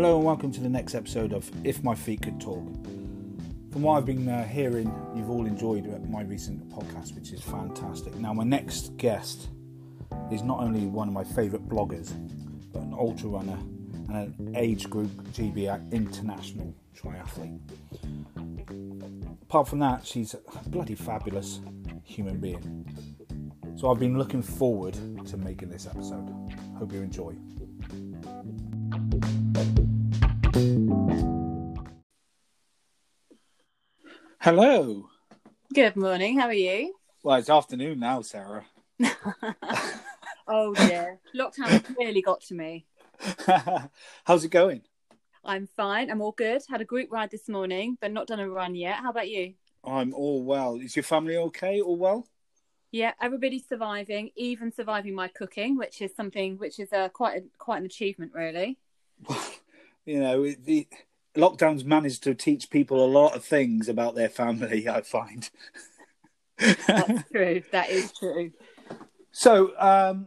Hello and welcome to the next episode of If My Feet Could Talk. From what I've been uh, hearing, you've all enjoyed my recent podcast, which is fantastic. Now, my next guest is not only one of my favourite bloggers, but an ultra runner and an age group GB international triathlete. Apart from that, she's a bloody fabulous human being. So I've been looking forward to making this episode. Hope you enjoy. Hello. Good morning. How are you? Well, it's afternoon now, Sarah. oh dear, lockdown really got to me. How's it going? I'm fine. I'm all good. Had a group ride this morning, but not done a run yet. How about you? I'm all well. Is your family okay? All well? Yeah, everybody's surviving, even surviving my cooking, which is something which is uh, quite a, quite an achievement, really. Well, you know, the lockdown's managed to teach people a lot of things about their family. I find. That's true. That is true. So, um,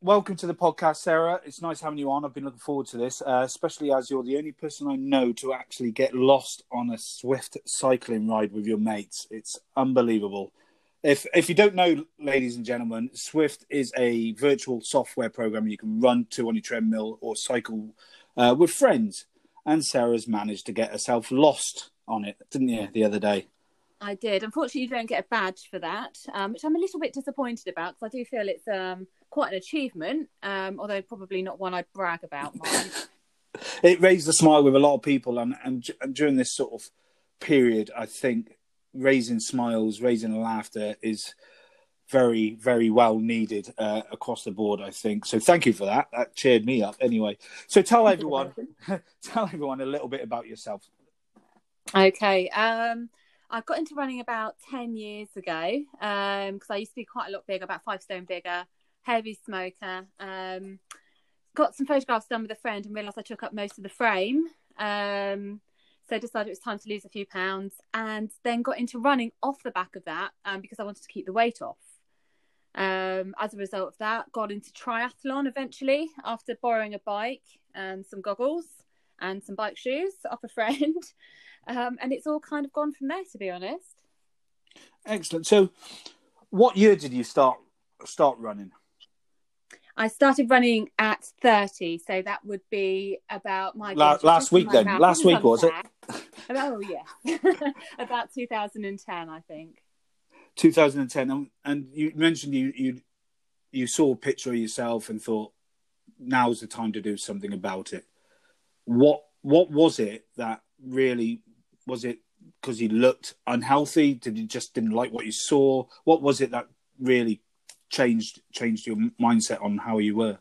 welcome to the podcast, Sarah. It's nice having you on. I've been looking forward to this, uh, especially as you're the only person I know to actually get lost on a Zwift cycling ride with your mates. It's unbelievable. If if you don't know, ladies and gentlemen, Zwift is a virtual software program you can run to on your treadmill or cycle uh, with friends. And Sarah's managed to get herself lost on it, didn't you, the other day? I did. Unfortunately, you don't get a badge for that, um, which I'm a little bit disappointed about because I do feel it's um, quite an achievement, um, although probably not one I'd brag about. it raised a smile with a lot of people, and, and, and during this sort of period, I think raising smiles, raising laughter is very, very well needed uh, across the board. I think so. Thank you for that. That cheered me up. Anyway, so tell everyone, tell everyone a little bit about yourself. Okay. Um, I got into running about ten years ago because um, I used to be quite a lot bigger, about five stone bigger, heavy smoker. Um, got some photographs done with a friend and realised I took up most of the frame. Um, so decided it was time to lose a few pounds and then got into running off the back of that um, because I wanted to keep the weight off. Um, as a result of that, got into triathlon eventually after borrowing a bike and some goggles and some bike shoes off a friend. Um, and it's all kind of gone from there, to be honest. Excellent. So, what year did you start start running? I started running at 30, so that would be about my La- last week. Then last week was it? oh yeah, about 2010, I think. 2010, and you mentioned you you you saw a picture of yourself and thought, now's the time to do something about it. What what was it that really was it because you looked unhealthy? Did you just didn't like what you saw? What was it that really changed changed your mindset on how you were?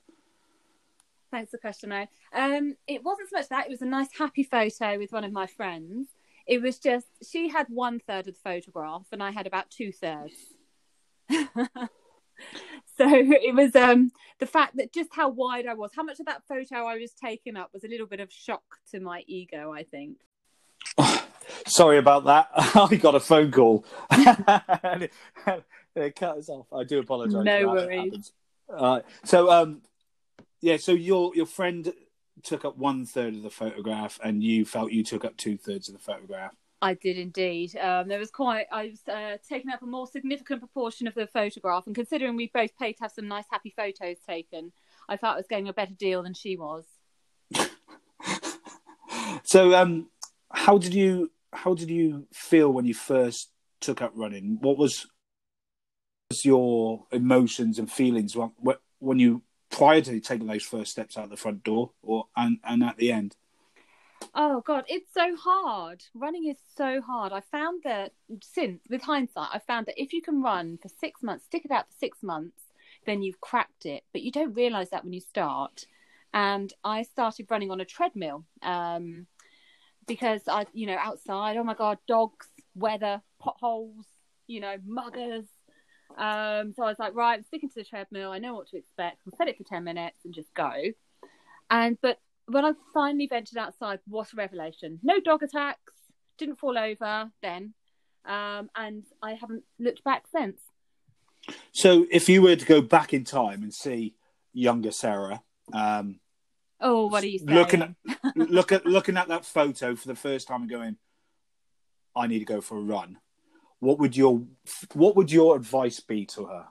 Thanks for the question, Um, it wasn't so much that; it was a nice, happy photo with one of my friends. It was just she had one third of the photograph, and I had about two thirds. so it was um, the fact that just how wide I was, how much of that photo I was taking up, was a little bit of shock to my ego. I think. Sorry about that. I got a phone call. and it cut us off. I do apologise. No worries. Uh, so, um, yeah, so your your friend took up one third of the photograph, and you felt you took up two thirds of the photograph. I did indeed. Um, there was quite. I was uh, taking up a more significant proportion of the photograph, and considering we both paid to have some nice, happy photos taken, I felt I was getting a better deal than she was. so, um, how did you how did you feel when you first took up running? What was your emotions and feelings when you prior to taking those first steps out the front door or and, and at the end? Oh god, it's so hard. Running is so hard. I found that since with hindsight, I found that if you can run for six months, stick it out for six months, then you've cracked it. But you don't realise that when you start. And I started running on a treadmill um, because I, you know, outside. Oh my god, dogs, weather, potholes, you know, muggers, um, so I was like, right, I'm sticking to the treadmill. I know what to expect. I'll set it for 10 minutes and just go. And, but when I finally ventured outside, what a revelation. No dog attacks, didn't fall over then. Um, and I haven't looked back since. So if you were to go back in time and see younger Sarah, um, Oh, what are you saying? Looking at look at looking at that photo for the first time and going, I need to go for a run. What would your what would your advice be to her?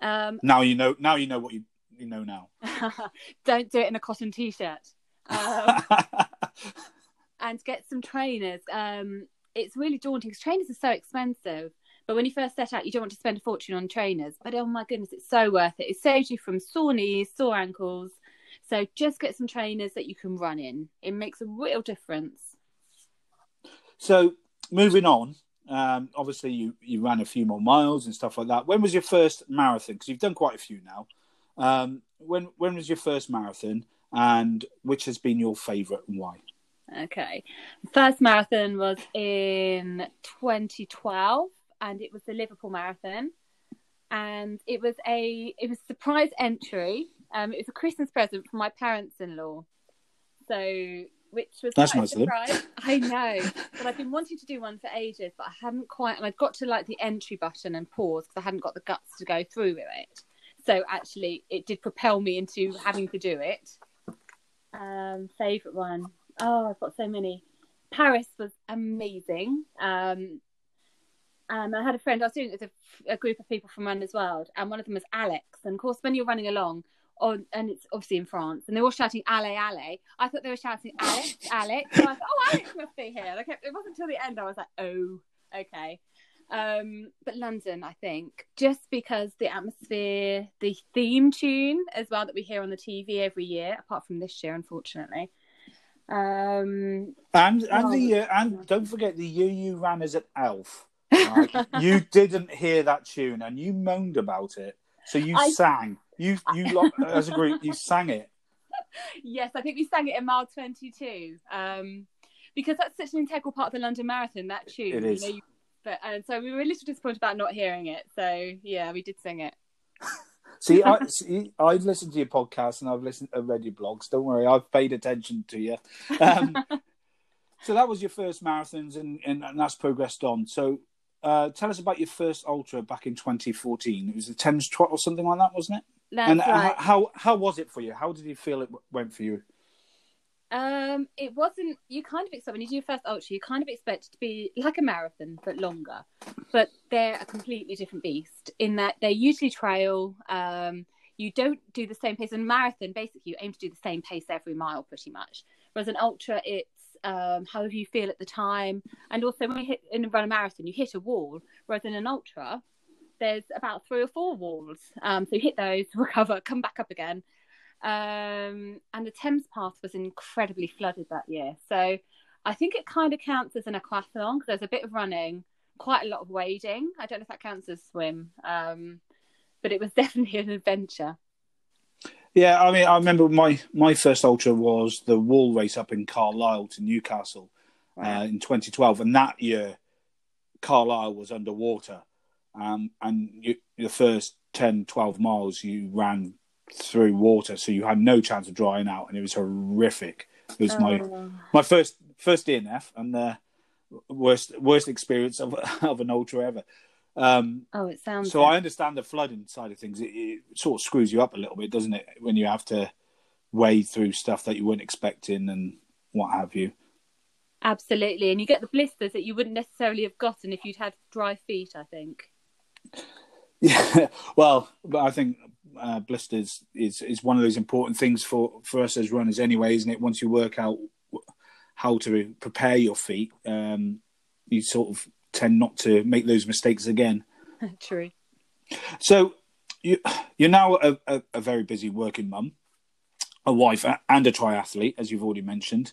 Um, Now you know. Now you know what you you know now. don't do it in a cotton t-shirt. Um, and get some trainers. Um, it's really daunting because trainers are so expensive. But when you first set out, you don't want to spend a fortune on trainers. But oh my goodness, it's so worth it. It saves you from sore knees, sore ankles. So just get some trainers that you can run in. It makes a real difference. so moving on. Um, obviously, you you ran a few more miles and stuff like that. When was your first marathon? Because you've done quite a few now. Um, when when was your first marathon, and which has been your favourite and why? Okay. First marathon was in 2012 and it was the Liverpool Marathon. And it was a it was a surprise entry. Um, it was a Christmas present from my parents-in-law. So which was That's nice surprise. I know, but I've been wanting to do one for ages, but I haven't quite. And I'd got to like the entry button and pause because I hadn't got the guts to go through with it. So actually, it did propel me into having to do it. Um, favorite one. Oh, I've got so many. Paris was amazing. Um, and I had a friend. I was doing it with a, a group of people from Runners World, and one of them was Alex. And of course, when you're running along, on and it's obviously in France, and they're all shouting "Ale, Ale." I thought they were shouting "Alex, Alex." So I thought, "Oh, Alex must be here." And I kept, it wasn't until the end I was like, "Oh, okay." Um, but London, I think, just because the atmosphere, the theme tune as well that we hear on the TV every year, apart from this year, unfortunately. Um, And and Oh, the uh, and don't forget the year you ran as an elf. right? you didn't hear that tune and you moaned about it. So you I- sang. You you lot as a group you sang it. yes, I think we sang it in mile 22. Um, because that's such an integral part of the London Marathon, that tune. It is. You know, you, but, and so we were a little disappointed about not hearing it. So, yeah, we did sing it. See, I see, I've listened to your podcast and I've listened to read your blogs. Don't worry, I've paid attention to you. Um, so that was your first marathons, and, and, and that's progressed on. So uh, tell us about your first ultra back in 2014. It was the Thames Trot or something like that, wasn't it? That's and right. how how was it for you? How did you feel it went for you? Um, it wasn't. You kind of expect when you do your first ultra, you kind of expect it to be like a marathon but longer. But they're a completely different beast in that they're usually trail. Um, you don't do the same pace. In marathon, basically, you aim to do the same pace every mile, pretty much. Whereas an ultra, it's um, however you feel at the time, and also when you hit in a run a marathon, you hit a wall. Whereas in an ultra, there's about three or four walls. Um, so you hit those, recover, come back up again. Um, and the Thames Path was incredibly flooded that year. So I think it kind of counts as an aquathlon because there's a bit of running, quite a lot of wading. I don't know if that counts as swim, um, but it was definitely an adventure. Yeah, I mean, I remember my my first ultra was the wall race up in Carlisle to Newcastle uh, in 2012, and that year Carlisle was underwater, um, and you, the first 10, 12 miles you ran through water, so you had no chance of drying out, and it was horrific. It was my Oh. my first first DNF and the worst worst experience of of an ultra ever. Um, Oh, it sounds. so I understand the flooding side of things. It, it sort of screws you up a little bit, doesn't it? When you have to wade through stuff that you weren't expecting and what have you. Absolutely, and you get the blisters that you wouldn't necessarily have gotten if you'd had dry feet. I think. Yeah, well, but I think uh, blisters is is one of those important things for for us as runners, anyway, isn't it? Once you work out how to prepare your feet, um, you sort of tend not to make those mistakes again. True. So you you're now a, a, a very busy working mum, a wife, and a triathlete, as you've already mentioned.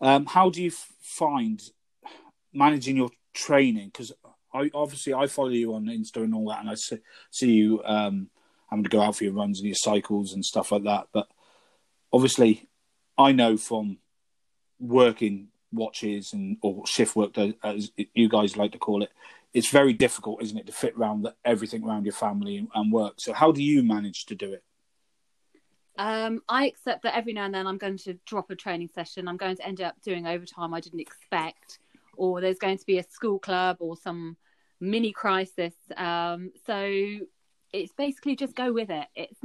Um, how do you find managing your training? Because I obviously I follow you on Insta and all that, and I see, see you um, having to go out for your runs and your cycles and stuff like that. But obviously, I know from working watches and or shift work, as you guys like to call it, it's very difficult, isn't it, to fit around everything around your family and, and work. So how do you manage to do it? Um, I accept that every now and then I'm going to drop a training session. I'm going to end up doing overtime I didn't expect, or there's going to be a school club or some mini crisis. Um, so it's basically just go with it. It's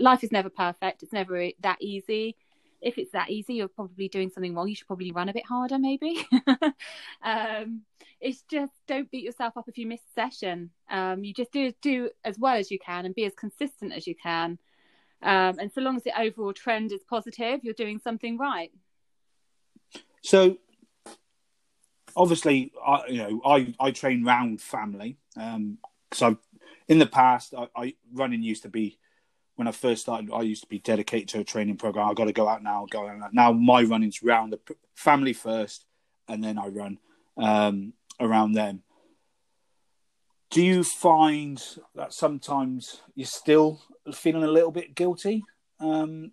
life is never perfect. It's never that easy. If it's that easy, you're probably doing something wrong. You should probably run a bit harder, maybe. um, it's just don't beat yourself up if you miss a session. Um, you just do do as well as you can and be as consistent as you can. Um, and so long as the overall trend is positive, you're doing something right. So, obviously, I, you know, I, I train round family um, I've in the past, I, I, running used to be when I first started. I used to be dedicated to a training program. I got to go out now, go out now. My running's round the family first, and then I run um, around them. Do you find that sometimes you're still feeling a little bit guilty, um,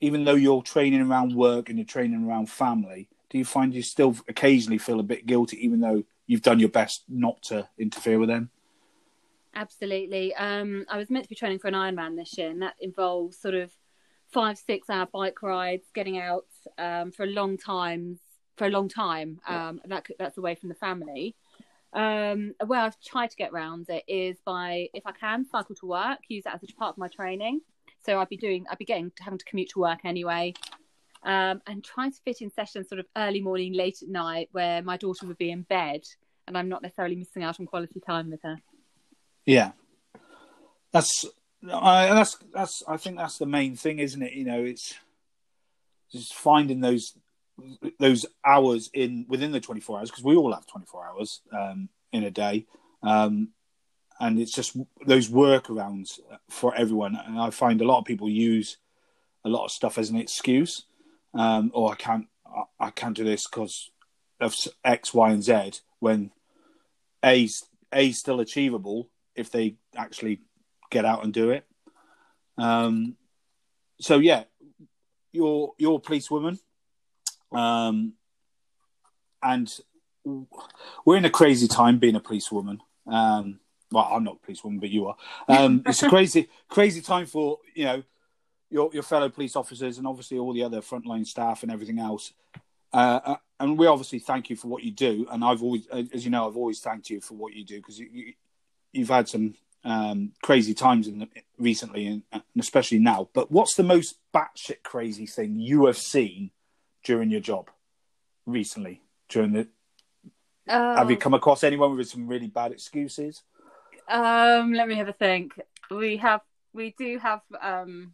even though you're training around work and you're training around family? Do you find you still occasionally feel a bit guilty, even though you've done your best not to interfere with them? Absolutely. Um, I was meant to be training for an Ironman this year, and that involves sort of five, six hour bike rides, getting out um, for a long time. For a long time, um, that that's away from the family. Um, where I've tried to get around it is by, if I can, cycle to work, use that as a part of my training. So I'd be doing, I'd be getting having to commute to work anyway, um, and trying to fit in sessions sort of early morning, late at night, where my daughter would be in bed, and I'm not necessarily missing out on quality time with her. Yeah, that's I, that's that's I think that's the main thing, isn't it? You know, it's just finding those those hours in within the 24 hours because we all have 24 hours um, in a day um, and it's just those workarounds for everyone and i find a lot of people use a lot of stuff as an excuse um, or i can't i can't do this because of x y and z when a a still achievable if they actually get out and do it. Um, so yeah, you're you're a policewoman, um, and we're in a crazy time being a policewoman. Um, well, I'm not a policewoman, but you are. Um, it's a crazy crazy time for you know your your fellow police officers and obviously all the other frontline staff and everything else. Uh, uh and we obviously thank you for what you do. And I've always, as you know, I've always thanked you for what you do because you, you've had some um, crazy times in the, recently, and, and, especially now. But what's the most batshit crazy thing you have seen during your job recently? During the, have you oh. come across anyone with some really bad excuses? Um, let me have a think. We have, we do have um,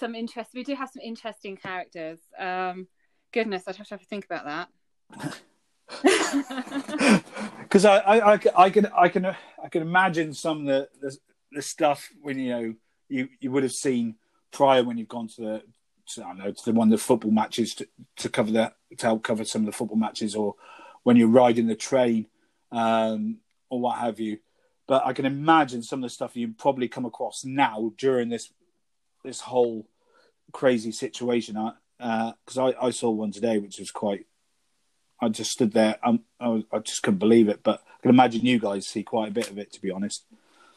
some interest. We do have some interesting characters. Um, goodness, I'd have to have to think about that. because I, I, I, I, can I can I can imagine some of the, the, the stuff when you know you, you would have seen prior when you've gone to the I don't know to the one of the football matches to, to cover that to help cover some of the football matches or when you're riding the train um, or what have you. But I can imagine some of the stuff you probably come across now during this this whole crazy situation. Because I, uh, I, I saw one today which was quite I just stood there. Um, I, I just couldn't believe it. But I can imagine you guys see quite a bit of it, to be honest.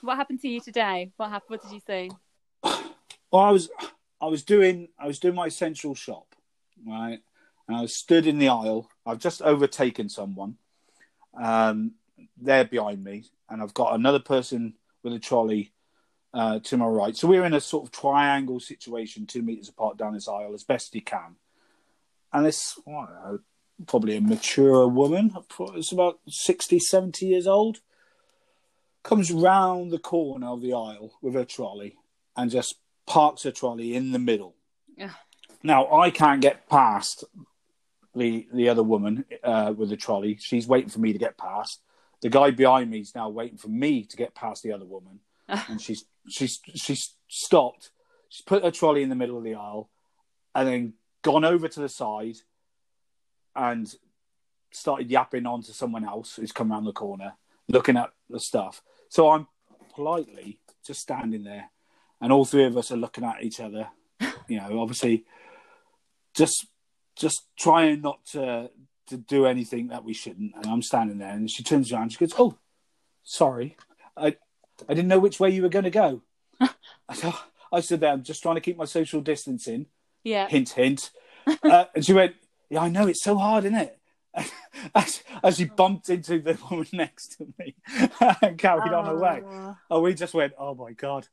What happened to you today? What happened? What did you see? Well, I was I was doing I was doing my essential shop, right? And I was stood in the aisle. I've just overtaken someone. Um, they're behind me, and I've got another person with a trolley uh, to my right. So we're in a sort of triangle situation, two meters apart down this aisle as best you can. And this, well, probably a mature woman. It's about 60, 70 years old. Comes round the corner of the aisle with her trolley and just parks her trolley in the middle. Yeah. Now, I can't get past the the other woman uh, with the trolley. She's waiting for me to get past. The guy behind me is now waiting for me to get past the other woman, and she's she's she's stopped. She's put her trolley in the middle of the aisle, and then gone over to the side and started yapping on to someone else who's come around the corner, looking at the stuff. So I'm politely just standing there, and all three of us are looking at each other. You know, obviously, just just trying not to to do anything that we shouldn't. And I'm standing there, and she turns around. She goes, "Oh, sorry, I I didn't know which way you were going to go." I, I said, "There, I'm just trying to keep my social distancing." Yeah. Hint, hint. uh, and she went, yeah, I know it's so hard, isn't it? as, as she bumped into the woman next to me and carried on her way. Oh, we just went, oh my god.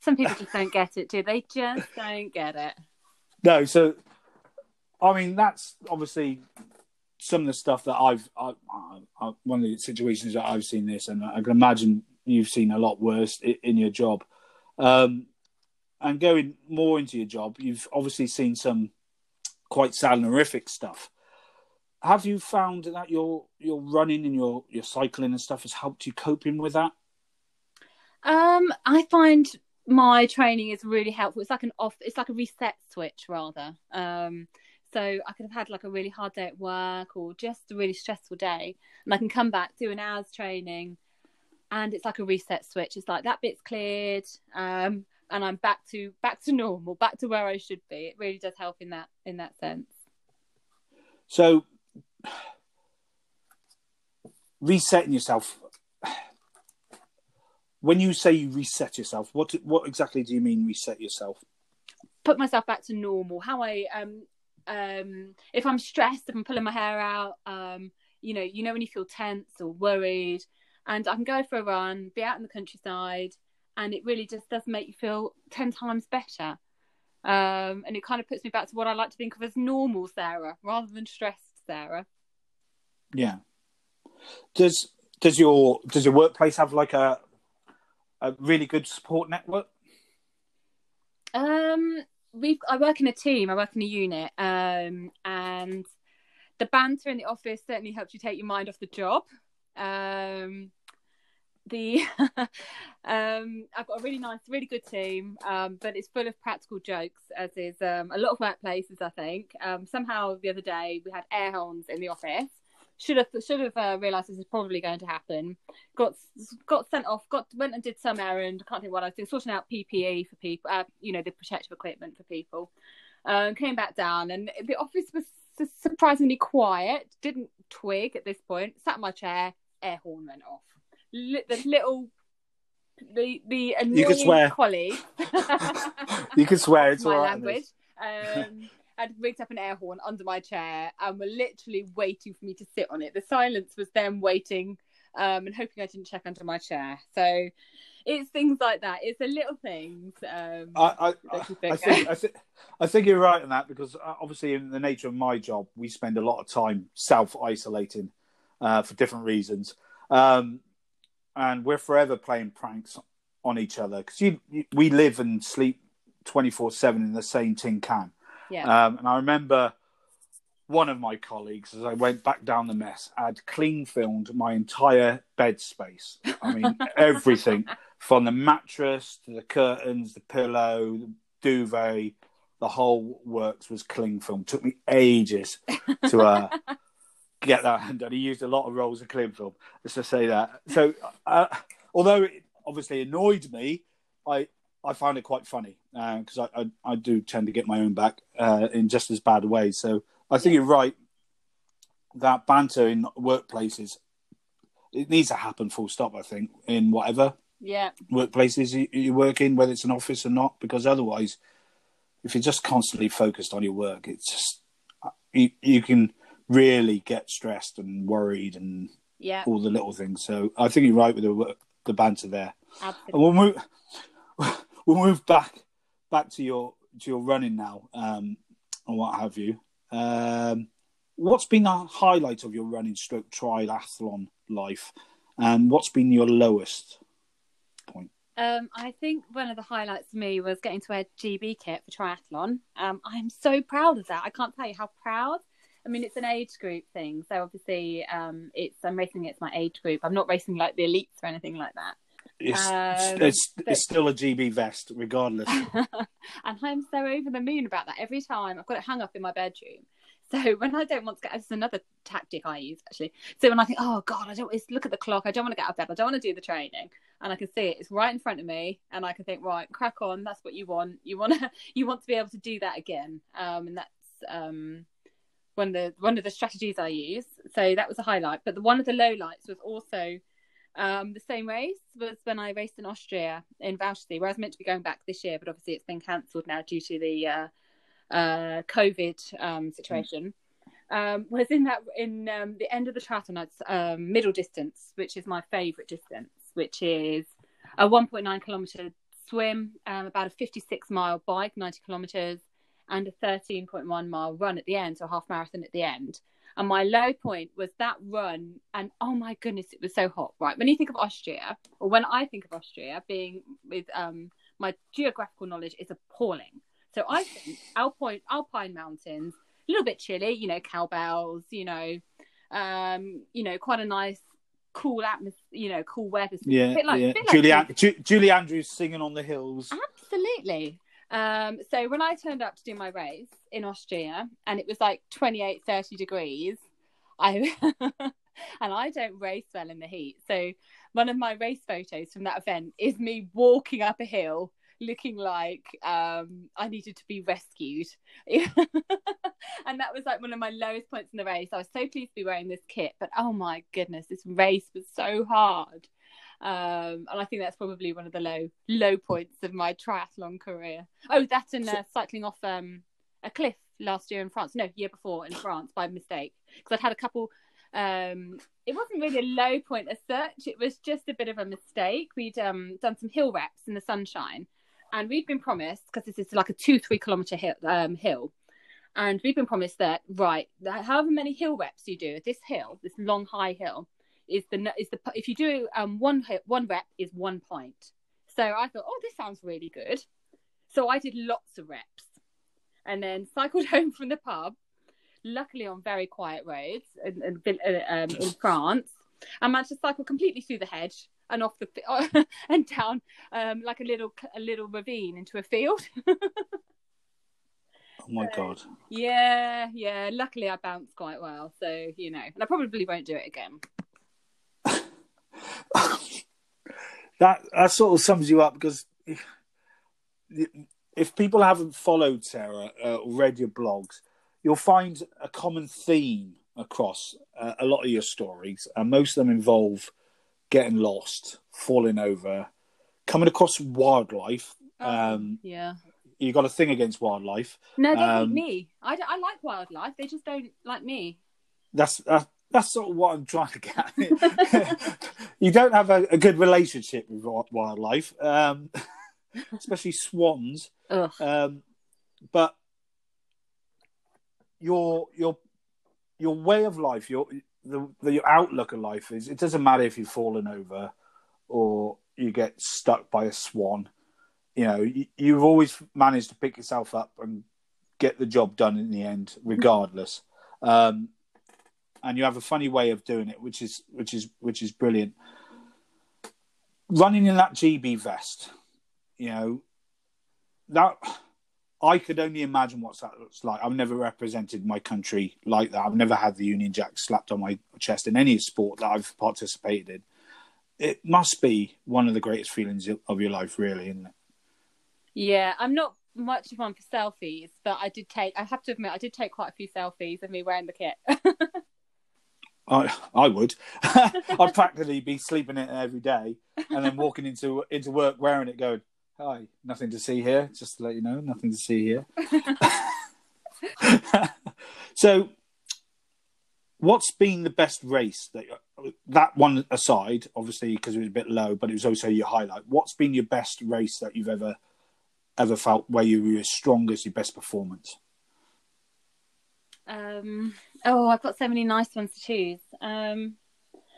Some people just don't get it, do they? Just don't get it. No, so I mean that's obviously some of the stuff that I've I, I, one of the situations that I've seen this, and I can imagine you've seen a lot worse in, your job. Um, and going more into your job, you've obviously seen some quite sad and horrific stuff. Have you found that your your running and your your cycling and stuff has helped you coping with that? Um, I find my training is really helpful. It's like an off. It's like a reset switch rather. Um, so I could have had like a really hard day at work or just a really stressful day, and I can come back do an hour's training, and it's like a reset switch. It's like that bit's cleared, um, and I'm back to back to normal, back to where I should be. It really does help in that in that sense. So resetting yourself. When you say you reset yourself, what what exactly do you mean reset yourself? Put myself back to normal. How I um um, if I'm stressed, if I'm pulling my hair out, um, you know, you know when you feel tense or worried, and I can go for a run, be out in the countryside, and it really just does make you feel ten times better. Um, and it kind of puts me back to what I like to think of as normal Sarah, rather than stressed Sarah. Yeah. Does does your does your workplace have like a a really good support network? Um, we I work in a team. I work in a unit, um, and the banter in the office certainly helps you take your mind off the job. Um, the um, I've got a really nice, really good team, um, but it's full of practical jokes, as is um, a lot of workplaces. I think um, somehow the other day we had air horns in the office, should have should have uh, realised this is probably going to happen. Got got sent off. Got went and did some errand. I can't think what I was doing. Sorting out PPE for people. Uh, you know the protective equipment for people. Um, came back down and the office was surprisingly quiet. Didn't twig at this point. Sat in my chair. Air horn went off. L- the little the the annoying you can swear. colleague. you can swear. It's my all right. language. Um, had rigged up an air horn under my chair and were literally waiting for me to sit on it. The silence was them waiting um, and hoping I didn't check under my chair. So it's things like that. It's the little things. Um, I, I, I, think, I, think, I, think, I think you're right on that because uh, obviously, in the nature of my job, we spend a lot of time self isolating uh, for different reasons. Um, and we're forever playing pranks on each other because you, you, we live and sleep 24 7 in the same tin can. Yeah. Um, and I remember one of my colleagues, as I went back down the mess, had clean filmed my entire bed space. I mean, everything from the mattress to the curtains, the pillow, the duvet, the whole works was cling film. Took me ages to uh, get that hand done. He used a lot of rolls of cling film. Let's just say that. So, uh, although it obviously annoyed me, I I found it quite funny because uh, I, I, I do tend to get my own back uh, in just as bad ways. So I think you're right that banter in workplaces it needs to happen full stop. I think in whatever yeah workplaces you, you work in, whether it's an office or not, because otherwise, if you're just constantly focused on your work, it's just you, you can really get stressed and worried and yeah all the little things. So I think you're right with the the banter there. Absolutely. And we'll move we'll move back back to your to your running now um, and what have you. Um, what's been the highlight of your running stroke triathlon life, and what's been your lowest point? Um, I think one of the highlights for me was getting to wear GB kit for triathlon. Um, I'm so proud of that. I can't tell you how proud. I mean, it's an age group thing, so obviously, um, it's I'm racing against my age group. I'm not racing like the elites or anything like that. It's, Um, it's, but- it's still a GB vest, regardless. and I'm so over the moon about that every time. I've got it hung up in my bedroom. So when I don't want to get, it's another tactic I use actually. So when I think, oh God, I don't it's, look at the clock. I don't want to get out of bed. I don't want to do the training, and I can see it. It's right in front of me, and I can think, right, crack on. That's what you want. You want to, you want to be able to do that again. Um, and that's um, one of the one of the strategies I use. So that was a highlight. But the, one of the lowlights was also um, the same race was when I raced in Austria in Walchsee, where I was meant to be going back this year, but obviously it's been cancelled now due to the uh, uh, COVID um, situation. Um, was in that in um, the end of the triathlon, it's um, middle distance, which is my favourite distance, which is a 1.9 kilometre swim, um, about a 56 mile bike, 90 kilometers, and a 13.1 mile run at the end, so a half marathon at the end. And my low point was that run, and oh my goodness, it was so hot. Right, when you think of Austria, or when I think of Austria, being with um, my geographical knowledge is appalling. So I think Alpine Alpine mountains, a little bit chilly, you know, cowbells, you know, um, you know, quite a nice cool atmosphere, you know, cool weather. Yeah, Bit like- yeah. bit like Julie. An- Ju- Julie Andrews singing on the hills. Absolutely. Um, so when I turned up to do my race in Austria and it was like 28, 30 degrees, I and I don't race well in the heat. So one of my race photos from that event is me walking up a hill looking like um, I needed to be rescued. and that was like one of my lowest points in the race. I was so pleased to be wearing this kit, but oh my goodness, this race was so hard. Um, and I think that's probably one of the low low points of my triathlon career. Oh, that and uh, cycling off um, a cliff last year in France. No, year before in France by mistake because I'd had a couple. Um, it wasn't really a low point as such. It was just a bit of a mistake. We'd um, done some hill reps in the sunshine, and we'd been promised because this is like a two three kilometer hill, um, hill, and we've been promised that right, that however many hill reps you do at this hill, this long high hill, is the is the if you do um one hit, one rep is one point. So I thought, oh, this sounds really good. So I did lots of reps, and then cycled home from the pub. Luckily, on very quiet roads in, in, um, in France, I managed to cycle completely through the hedge and off the and down um, like a little a little ravine into a field. Oh my god. yeah, yeah. Luckily, I bounced quite well, so you know, and I probably won't do it again. that that sort of sums you up because if, people haven't followed Sarah uh, or read your blogs, you'll find a common theme across uh, a lot of your stories, and most of them involve getting lost, falling over, coming across wildlife. Um, Yeah. you got a thing against wildlife. No, they Um, hate me. I, I like wildlife. They just don't like me. That's uh, that's sort of what I'm trying to get. you don't have a, a good relationship with wildlife, um, especially swans. Um, but your your your way of life, your the, the your outlook of life is it doesn't matter if you've fallen over or you get stuck by a swan. You know, you, you've always managed to pick yourself up and get the job done in the end, regardless. Um, and you have a funny way of doing it, which is which is which is brilliant. Running in that GB vest, you know, that I could only imagine what that looks like. I've never represented my country like that. I've never had the Union Jack slapped on my chest in any sport that I've participated in. It must be one of the greatest feelings of your life, really, isn't it? Yeah, I'm not much of one for selfies, but I did take. I have to admit, I did take quite a few selfies of me wearing the kit. I I would. I'd practically be sleeping in it every day and then walking into into work wearing it, going, "Hi, nothing to see here." Just to let you know, nothing to see here. so, what's been the best race that that one aside, obviously because it was a bit low, but it was also your highlight. What's been your best race that you've ever ever felt where you were your strongest, your best performance? Um, oh, I've got so many nice ones to choose. Um,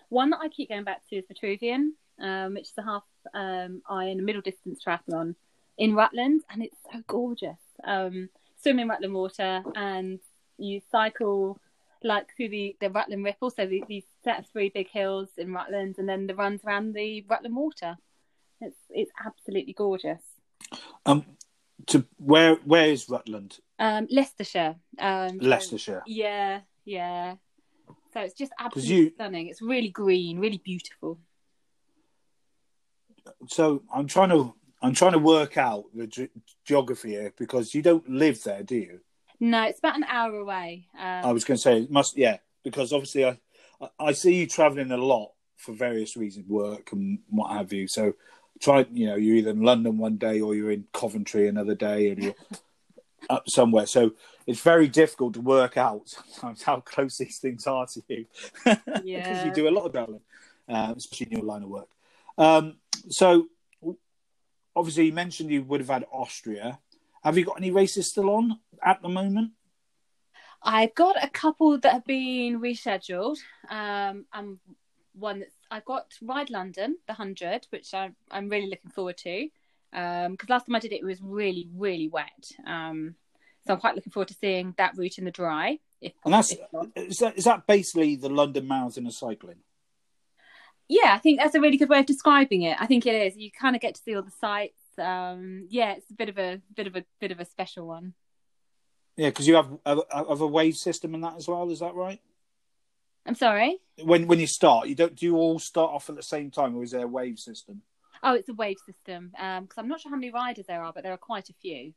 one that I keep going back to is Vitruvian, um, which is a half um, iron middle distance triathlon in Rutland, and it's so gorgeous. Um, swim in Rutland water, and you cycle like through the, the Rutland Ripple, so the, these set of three big hills in Rutland, and then the runs around the Rutland water. It's it's absolutely gorgeous. Um, to where where is Rutland? Um, Leicestershire. Um, so- Leicestershire. Yeah, yeah. So it's just absolutely you- stunning. It's really green, really beautiful. so I'm trying to I'm trying to work out the ge- geography here because you don't live there, do you? No, it's about an hour away. Um, I was going to say it must, yeah, because obviously I I- I see you traveling a lot for various reasons, work and what have you. So try, you know, you're either in London one day or you're in Coventry another day, and you're up somewhere. So it's very difficult to work out sometimes how close these things are to you because you do a lot of traveling, um, especially in your line of work. Um, so obviously you mentioned you would have had Austria. Have you got any races still on at the moment? I've got a couple that have been rescheduled. Um, and one that's I've got Ride London, the hundred, which I'm I'm really looking forward to. Um, because last time I did it, it was really really wet. Um, so I'm quite looking forward to seeing that route in the dry. If And that's is that is that basically the London Marathon of cycling? yeah, I think that's a really good way of describing it. I think it is. You kind of get to see all the sights. Um, yeah, it's a bit of a bit of a bit of a special one. Yeah, because you have a, have a wave system in that as well. Is that right? I'm sorry. When when you start, you don't do you all start off at the same time, or is there a wave system? Oh, it's a wave system. Um, because I'm not sure how many riders there are, but there are quite a few.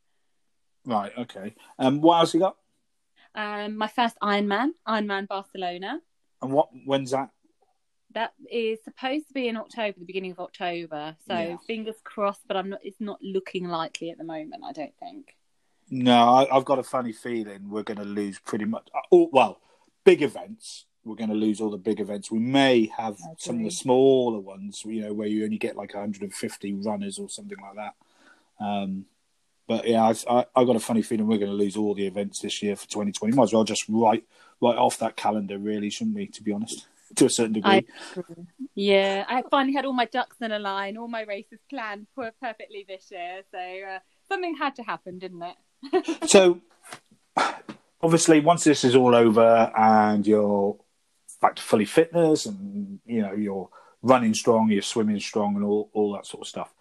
Right. Okay. Um, what else you got? Um, my first Ironman, Ironman Barcelona. And what? When's that? That is supposed to be in October, the beginning of October. So Yeah. fingers crossed, but I'm not. It's not looking likely at the moment. I don't think. No, I, I've got a funny feeling we're going to lose pretty much. uh, All, well, big events. We're going to lose all the big events. We may have some of the smaller ones, you know, where you only get like 150 runners or something like that. Um, but yeah, I, I, I got a funny feeling we're going to lose all the events this year for 2020. Might as well just write write off that calendar, really, shouldn't we? To be honest, to a certain degree. I- Yeah, I finally had all my ducks in a line, all my races planned per- perfectly this year. So uh, something had to happen, didn't it? so obviously once this is all over and you're back to fully fitness and you know you're running strong you're swimming strong and all, all that sort of stuff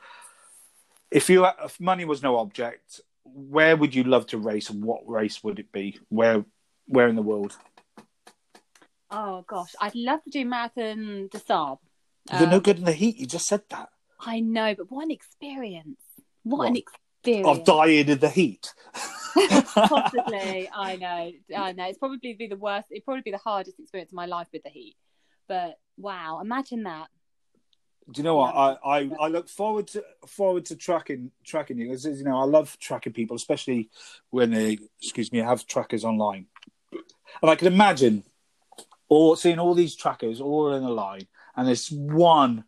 if you if money was no object where would you love to race and what race would it be where where in the world Oh gosh, I'd love to do marathon des Sables. they're no Um, good in the heat you just said that I know, but what an experience! What, What? an experience! of dying in the heat Possibly, I know, I know. It's probably be the worst. It'd probably be the hardest experience of my life with the heat. But wow, imagine that. Do you know what? I, I, I look forward to forward to tracking tracking you. As you know, I love tracking people, especially when they excuse me have trackers online. And I can imagine all seeing all these trackers all in a line, and there's one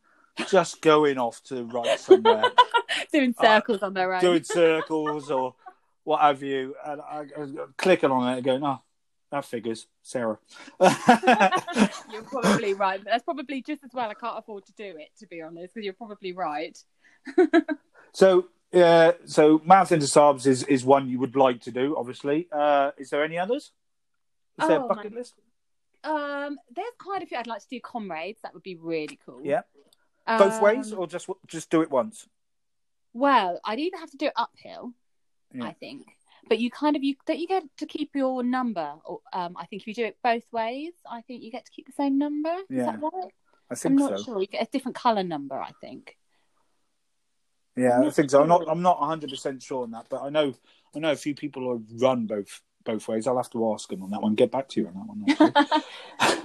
just going off to the right somewhere, Doing circles on their own. Uh, doing circles or what have you, and I, I clicking on it going, oh, that figures, Sarah. You're probably right. But that's probably just as well. I can't afford to do it, to be honest, because you're probably right. So, uh, so Marathon des Sables is, is one you would like to do, obviously. Uh, is there any others? Is there a Oh, bucket my- list? Um, there's quite a few. I'd like to do comrades. That would be really cool. Yeah. Both Um, ways, or just just do it once? Well, I'd either have to do it uphill, Yeah. I think. But you kind of you that you get to keep your number. Or, um, I think if you do it both ways, I think you get to keep the same number. Is Yeah, that right? I I'm think not so. sure. You get a different color number. I think. Yeah, I'm I think so. I'm not. I'm not 100 percent sure on that, but I know. I know a few people who have run both both ways. I'll have to ask them on that one. Get back to you on that one.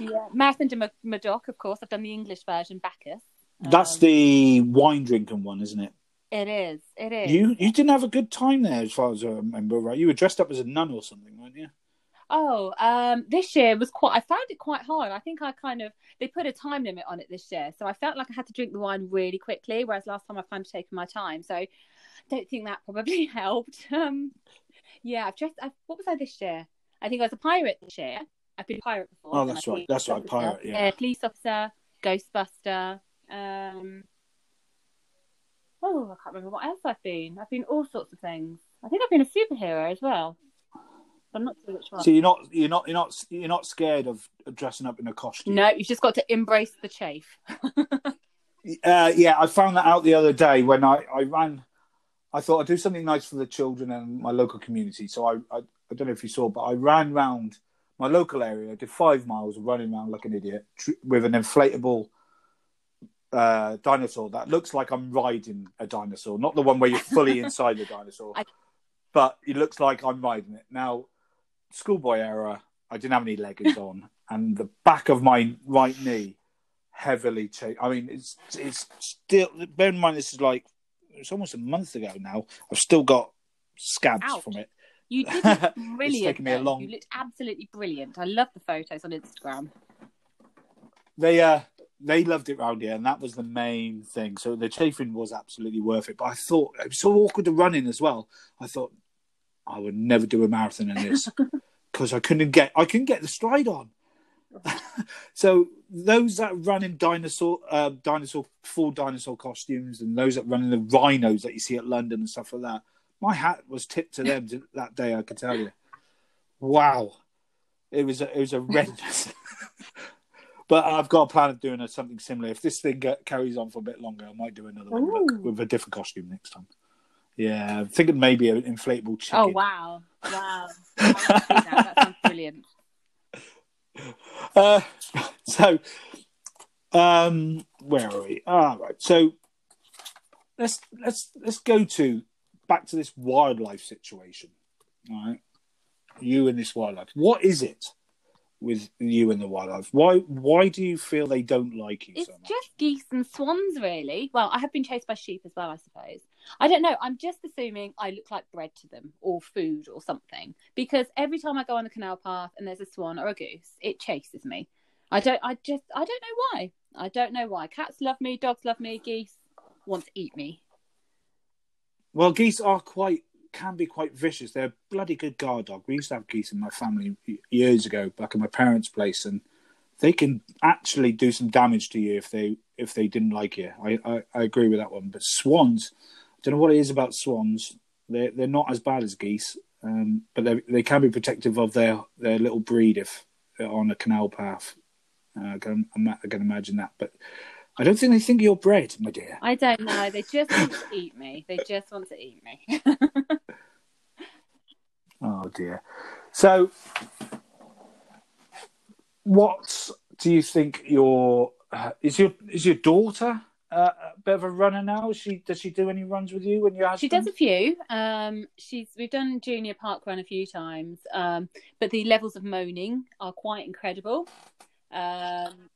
yeah, Marathon de Mad- Médoc, of course. I've done the English version, Bacchus. That's Um, the wine drinking one, isn't it? It is. It is. You you didn't have a good time there, as far as I remember, right? You were dressed up as a nun or something, weren't you? Oh, um, this year was quite. I found it quite hard. I think I kind of they put a time limit on it this year, so I felt like I had to drink the wine really quickly. Whereas last time I kind of taken my time, so I don't think that probably helped. Um, yeah, I've dressed. I've, what was I this year? I think I was a pirate this year. I've been a pirate before. Oh, that's right. That's right, officer. pirate, yeah. police officer, Ghostbuster. Um, oh, I can't remember what else I've been. I've been all sorts of things. I think I've been a superhero as well. I'm not sure which one. So you're not you're not you're not you're not scared of dressing up in a costume. No, you've just got to embrace the chafe. Uh, yeah, I found that out the other day when I, I ran. I thought I'd do something nice for the children and my local community. So I, I, I don't know if you saw, but I ran round my local area. I did five miles running around like an idiot tr- with an inflatable uh, dinosaur that looks like I'm riding a dinosaur, not the one where you're fully inside the dinosaur, I- but it looks like I'm riding it. Now, schoolboy era, I didn't have any leggings on, and the back of my right knee heavily changed. I mean, it's it's still. Bear in mind, this is like it's almost a month ago now. I've still got scabs Ouch. from it. You did look It's brilliant. taken me a long- You looked absolutely brilliant. I love the photos on Instagram. They uh they loved it round here, and that was the main thing. So the chafing was absolutely worth it. But I thought it was so awkward to run in as well. I thought I would never do a marathon in this because I couldn't get I couldn't get the stride on. so those that run in dinosaur uh, dinosaur full dinosaur costumes and those that run in the rhinos that you see at London and stuff like that, my hat was tipped to them that day. I can tell you. Wow, it was a, it was a horrendous. but I've got a plan of doing a, something similar. If this thing get, carries on for a bit longer, I might do another one with, a different costume next time. Yeah, I'm thinking maybe an inflatable chicken. Oh wow, wow! that. that sounds brilliant. Uh, so, um, where are we? All ah. So let's let's let's go to back to this wildlife situation. All right, you and this wildlife. What is it with you and the wildlife? Why why do you feel they don't like you it's so much? just geese and swans, really. Well, I have been chased by sheep as well, I suppose. I don't know. I'm just assuming I look like bread to them or food or something because every time I go on the canal path and there's a swan or a goose, it chases me. I don't. I just. I don't know why. I don't know why. Cats love me. Dogs love me. Geese want to eat me. Well, geese are quite can be quite vicious. They're a bloody good guard dog. We used to have geese in my family years ago, back in my parents' place, and they can actually do some damage to you if they if they didn't like you. I, I, I agree with that one. But swans, I don't know what it is about swans. They're they're not as bad as geese, um, but they they can be protective of their their little breed if on a canal path. Uh, I can I can imagine that, but. I don't think they think you're bred, my dear. I don't know. They just want to eat me. They just want to eat me. oh dear. So, what do you think your uh, is your is your daughter uh, a bit of a runner now? She does she do any runs with you when you're? She does a few. Um, she's we've done junior park run a few times, um, but the levels of moaning are quite incredible. Um,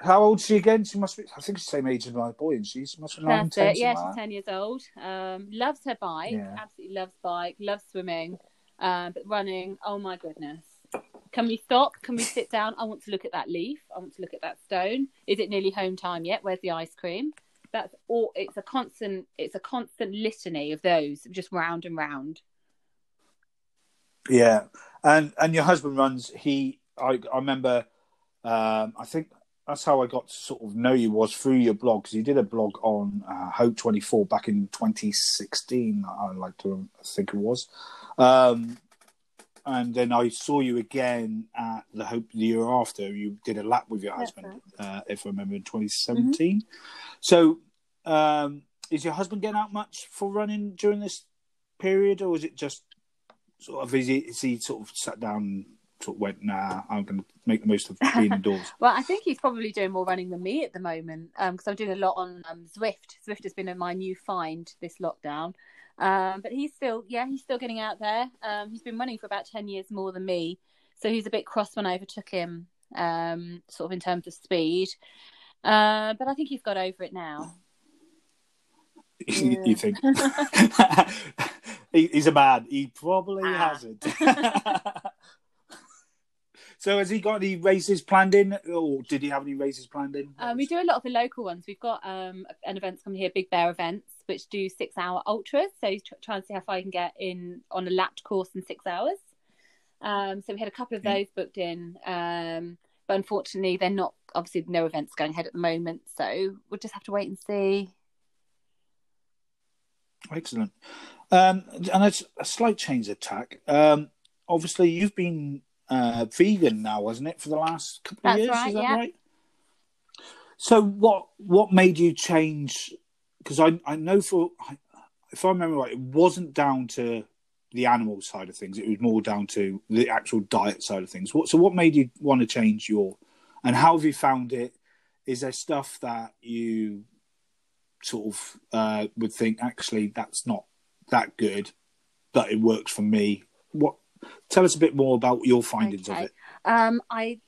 how old is she again? She must be. I think she's the same age as my boy, and she's must be nine, 10, Yeah, she's ten years old. Um, loves her bike. Yeah. Absolutely loves bike. Loves swimming, um, but running. Oh my goodness! Can we stop? Can we sit down? I want to look at that leaf. I want to look at that stone. Is it nearly home time yet? Where's the ice cream? That's all. It's a constant. It's a constant litany of those, just round and round. Yeah, and and your husband runs. He, I, I remember. Um, I think that's how I got to sort of know you was through your blog because you did a blog on uh, Hope Twenty Four back in 2016. I like to think it was, um, and then I saw you again at the Hope the year after. You did a lap with your husband, uh, if I remember, in 2017. Mm-hmm. So, um, is your husband getting out much for running during this period, or is it just sort of is he, is he sort of sat down? Sort of went, nah, I'm going to make the most of being indoors. well, I think he's probably doing more running than me at the moment because um, I'm doing a lot on um, Zwift. Zwift has been my new find this lockdown. Um, but he's still, yeah, he's still getting out there. Um, he's been running for about 10 years more than me. So he's a bit cross when I overtook him, um, sort of in terms of speed. Uh, but I think he's got over it now. Yeah. you think? he, he's a man. He probably ah. hasn't. So has he got any races planned in, or did he have any races planned in? Um, we do a lot of the local ones. We've got um, an event coming here, Big Bear events, which do six-hour ultras. So he's trying to see how far I can get in on a lapped course in six hours. Um, so we had a couple of those booked in, um, but unfortunately, they're not. Obviously, no events going ahead at the moment, so we'll just have to wait and see. Excellent. Um, and it's a slight change of tack. Um, obviously, you've been uh, vegan now, wasn't it, for the last couple That's of years? Right, Is that yeah. right? So what what made you change? Because I I know for if I remember right, it wasn't down to the animal side of things. It was more down to the actual diet side of things. What so what made you want to change your and how have you found it? Is there stuff that you sort of uh, would think actually that's not that good, but it works for me? What Tell us a bit more about your findings okay. of it. Um, I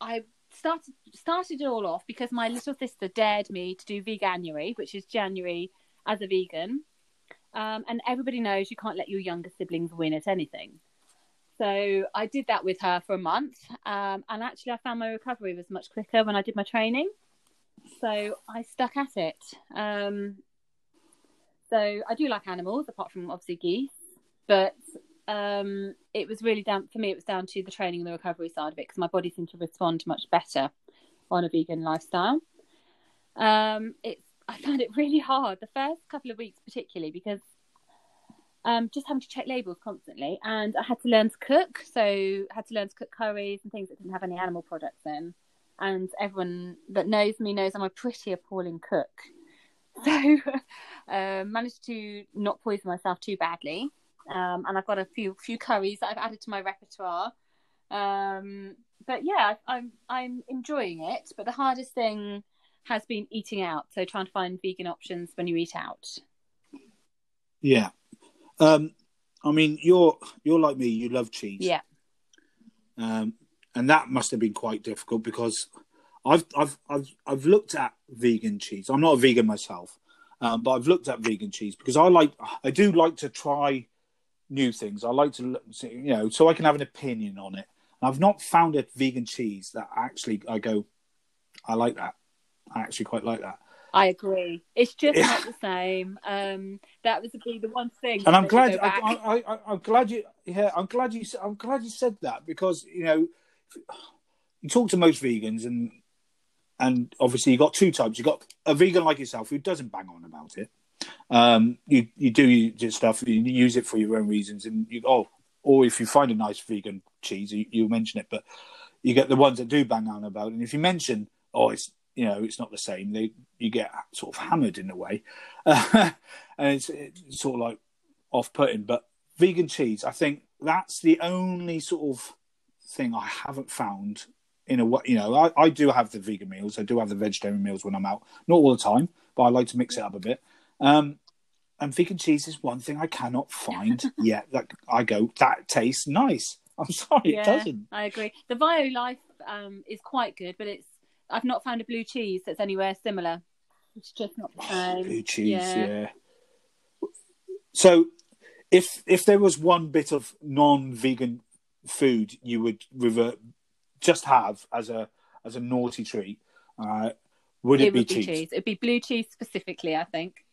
I started started it all off because my little sister dared me to do veganuary, which is January as a vegan. Um, and everybody knows you can't let your younger siblings win at anything. So I did that with her for a month, um, and actually I found my recovery was much quicker when I did my training. So I stuck at it. Um, so I do like animals, apart from obviously geese, but um, it was really down for me. It was down to the training and the recovery side of it because my body seemed to respond much better on a vegan lifestyle. Um, it's I found it really hard the first couple of weeks, particularly because um, just having to check labels constantly, and I had to learn to cook. So I had to learn to cook curries and things that didn't have any animal products in. And everyone that knows me knows I'm a pretty appalling cook. So uh, managed to not poison myself too badly, um, and I've got a few few curries that I've added to my repertoire. Um, but yeah, I'm I'm enjoying it. But the hardest thing has been eating out. So trying to find vegan options when you eat out. Yeah, um, I mean, you're you're like me. You love cheese. Yeah. Um, and that must have been quite difficult because I've I've I've I've looked at vegan cheese. I'm not a vegan myself, um, but I've looked at vegan cheese because I like I do like to try new things. I like to look, you know so I can have an opinion on it. And I've not found a vegan cheese that actually I go, I like that. I actually quite like that. I agree. It's just not the same. Um, that was be the one thing. And I'm glad. I, I, I, am glad you. Yeah, I'm glad you. I'm glad you said that because you know, you talk to most vegans and and obviously you got two types. You got a vegan like yourself who doesn't bang on about it. Um, you you do your stuff. You use it for your own reasons, and you oh, or if you find a nice vegan cheese, you, you mention it. But you get the ones that do bang on about. And if you mention, oh, it's you know it's not the same. They you get sort of hammered in a way, uh, and it's, it's, sort of like off-putting. But vegan cheese, I think that's the only sort of thing I haven't found in a way. You know, I, I do have the vegan meals, I do have the vegetarian meals when I'm out, not all the time, but I like to mix it up a bit. Um, and vegan cheese is one thing I cannot find yet that I go that tastes nice. I'm sorry, yeah, it doesn't. I agree. The Violife um, is quite good, but it's I've not found a blue cheese that's anywhere similar. It's just not the same. blue cheese, yeah. yeah. So, if if there was one bit of non-vegan food you would revert, just have as a as a naughty treat, uh, would it, it be, would cheese? cheese? It'd be blue cheese specifically, I think.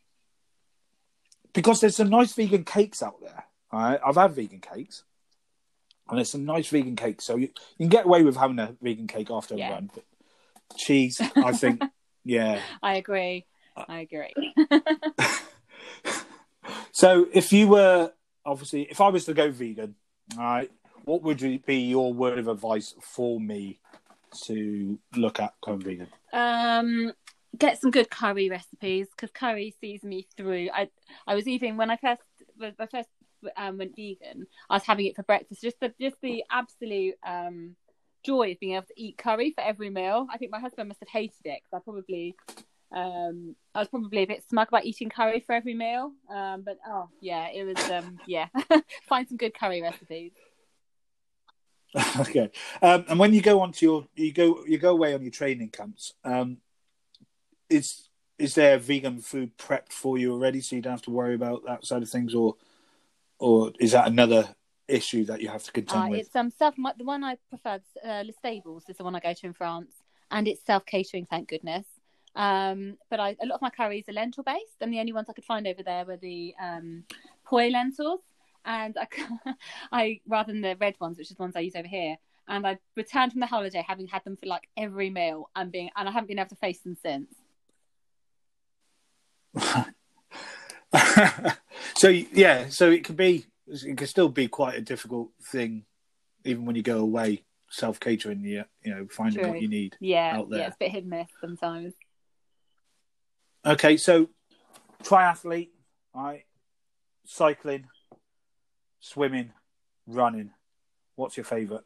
Because there's some nice vegan cakes out there. Right? I've had vegan cakes, and there's some nice vegan cakes. So you, you can get away with having a vegan cake after yeah. a run. But cheese, I think, yeah. I agree. I agree. so, if you were obviously, if I was to go vegan, all right, what would be your word of advice for me to look at going vegan? Um, get some good curry recipes because curry sees me through. I I was eating when I first when I first um, went vegan. I was having it for breakfast. Just the just the absolute um joy of being able to eat curry for every meal. I think my husband must have hated it because I probably um I was probably a bit smug about eating curry for every meal. Um but oh yeah, it was um yeah. Find some good curry recipes. okay. Um and when you go on to your you go you go away on your training camps, is is there vegan food prepped for you already so you don't have to worry about that side of things or or is that another issue that you have to contend uh, with? It's um self. The one I prefer, uh, Les Stables, is the one I go to in France, and it's self catering. Thank goodness. Um, but I, a lot of my curries are lentil based, and the only ones I could find over there were the um, Puy lentils, and I, I rather than the red ones, which is the ones I use over here. And I returned from the holiday having had them for like every meal, and being and I haven't been able to face them since. so yeah, so it could be it can still be quite a difficult thing, even when you go away self catering. You you know finding True. what you need. Yeah, out there. yeah, it's a bit hit and miss sometimes. Okay, so triathlete, right? Cycling, swimming, running. What's your favourite?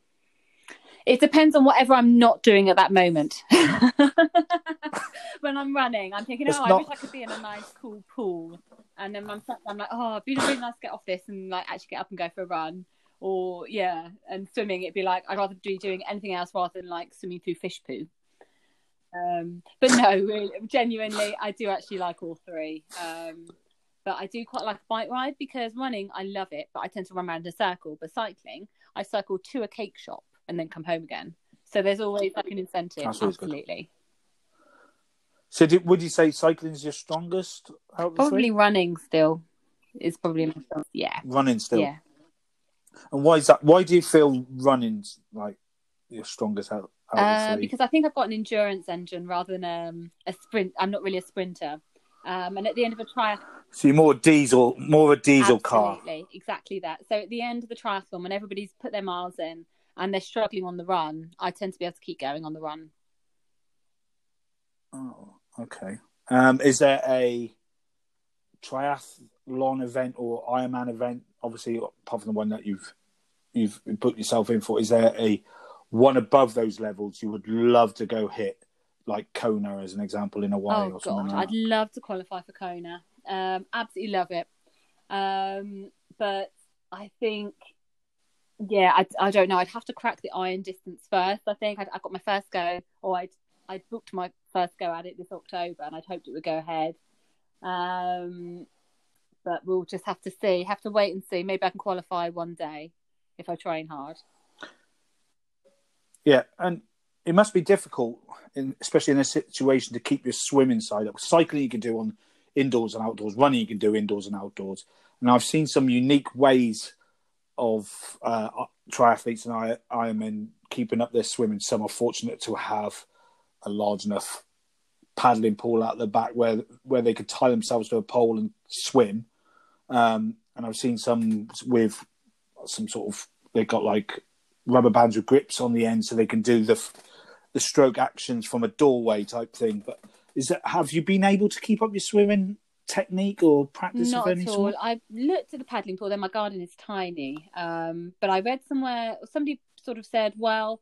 It depends on whatever I'm not doing at that moment. when I'm running, I'm thinking, oh, not... I wish I could be in a nice, cool pool. And then I'm, I'm like, oh, it'd be really nice to get off this and like actually get up and go for a run. Or yeah, and swimming, it'd be like I'd rather be doing anything else rather than like swimming through fish poo. Um, but no, really, genuinely, I do actually like all three. Um, But I do quite like a bike ride because running, I love it, but I tend to run around in a circle. But cycling, I cycle to a cake shop and then come home again. So there's always like an incentive. That's always good. Absolutely. So, did, would you say cycling is your strongest out of the Probably running still is probably my strong- yeah. Running still. Yeah. And why is that? Why do you feel running's like your strongest out, out Uh, because I think I've got an endurance engine rather than um, a sprint. I'm not really a sprinter. Um, and at the end of a triathlon, So you're more diesel, more of a diesel car. Absolutely, exactly that. So at the end of the triathlon, when everybody's put their miles in and they're struggling on the run, I tend to be able to keep going on the run. Oh, okay. Um, is there a triathlon event or Ironman event? Obviously, apart from the one that you've you've put yourself in for, is there a one above those levels you would love to go hit, like Kona as an example, in Hawaii oh or something god, like I'd love to qualify for Kona. Um, absolutely love it. Um, but I think, yeah, I, I don't know. I'd have to crack the iron distance first. I think I'd, I got my first go, or I'd I'd booked my first go at it this October, and I'd hoped it would go ahead. Um, but we'll just have to see. Have to wait and see. Maybe I can qualify one day if I train hard. Yeah, and it must be difficult, in, especially in a situation, to keep your swimming side up. Cycling you can do on indoors and outdoors. Running you can do indoors and outdoors. And I've seen some unique ways of uh, triathletes and I- Ironmen keeping up their swimming. Some are fortunate to have a large enough paddling pool out the back where where they could tie themselves to a pole and swim. Um, and I've seen some with some sort of they've got like rubber bands with grips on the end so they can do the the stroke actions from a doorway type thing. But is that have you been able to keep up your swimming technique or practice Not of any at all. sort? I've looked at the paddling pool. Then my garden is tiny, um, but I read somewhere somebody sort of said, "Well,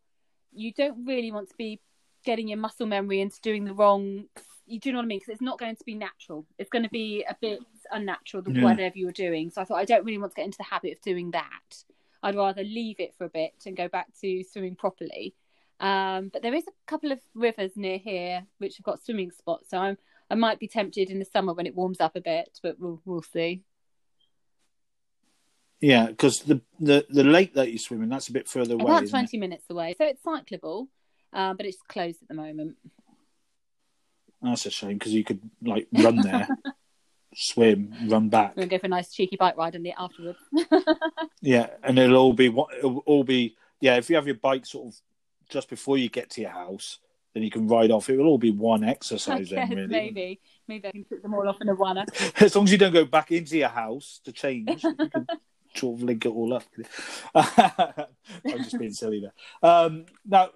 you don't really want to be getting your muscle memory into doing the wrong." You do know what I mean? Because it's not going to be natural. It's going to be a bit unnatural, the Yeah. whatever you're doing. So I thought I don't really want to get into the habit of doing that. I'd rather leave it for a bit and go back to swimming properly. Um, but there is a couple of rivers near here which have got swimming spots, so I'm I might be tempted in the summer when it warms up a bit, but we'll we'll see. Yeah, because the, the the lake that you swim in that's a bit further away. About isn't it? 20 minutes away. So it's cyclable, um, but it's closed at the moment. That's a shame because you could like run there, swim, run back. We'll go for a nice cheeky bike ride in the afterwards. Yeah, and it'll all be what it'll all be. Yeah, if you have your bike sort of just before you get to your house, then you can ride off. It will all be one exercise then, really. maybe. Maybe I can put them all off in a runner. As long as you don't go back into your house to change, you can sort of link it all up. I'm just being silly there. Um, now,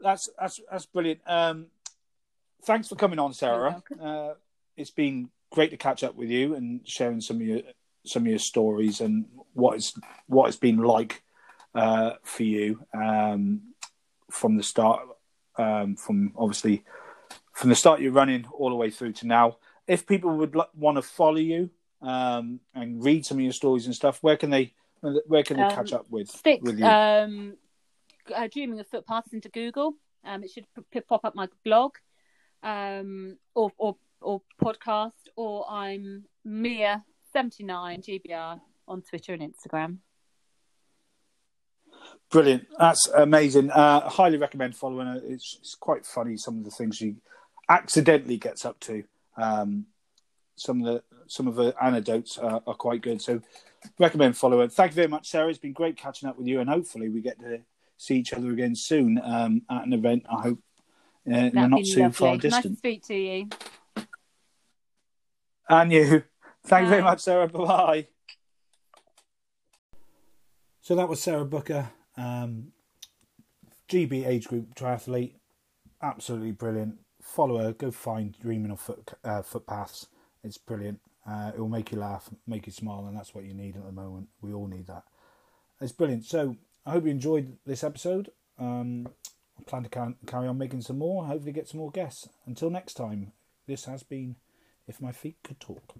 that's that's that's brilliant. Um, thanks for coming on, Sarah. Uh, it's been great to catch up with you and sharing some of your some of your stories and what it's what it's been like uh, for you um, from the start. Um, from obviously from the start you're running all the way through to now. If people would l- want to follow you um, and read some of your stories and stuff, where can they where can they Um, catch up with Stick with you? um, uh, Dreaming of Footpaths into Google. Um, it should p- p- pop up my blog um, or, or, or podcast, or I'm Mia79 GBR on Twitter and Instagram. Brilliant. That's amazing. Uh, highly recommend following her. It's, it's quite funny some of the things she accidentally gets up to. Um, some of the some of the anecdotes are, are quite good. So recommend following. Thank you very much, Sarah. It's been great catching up with you, and hopefully we get to see each other again soon um, at an event. I hope uh, in the not too lovely. far Nice to speak to you. And you. Thank you very much, Sarah. Bye bye. So that was Sarah Booker, um, GB age group triathlete. Absolutely brilliant. Follow her. Go find Dreaming of Foot, uh, Footpaths. It's brilliant. Uh, it will make you laugh, make you smile, and that's what you need at the moment. We all need that. It's brilliant. So I hope you enjoyed this episode. Um, I plan to carry on making some more. Hopefully, get some more guests. Until next time, this has been If My Feet Could Talk.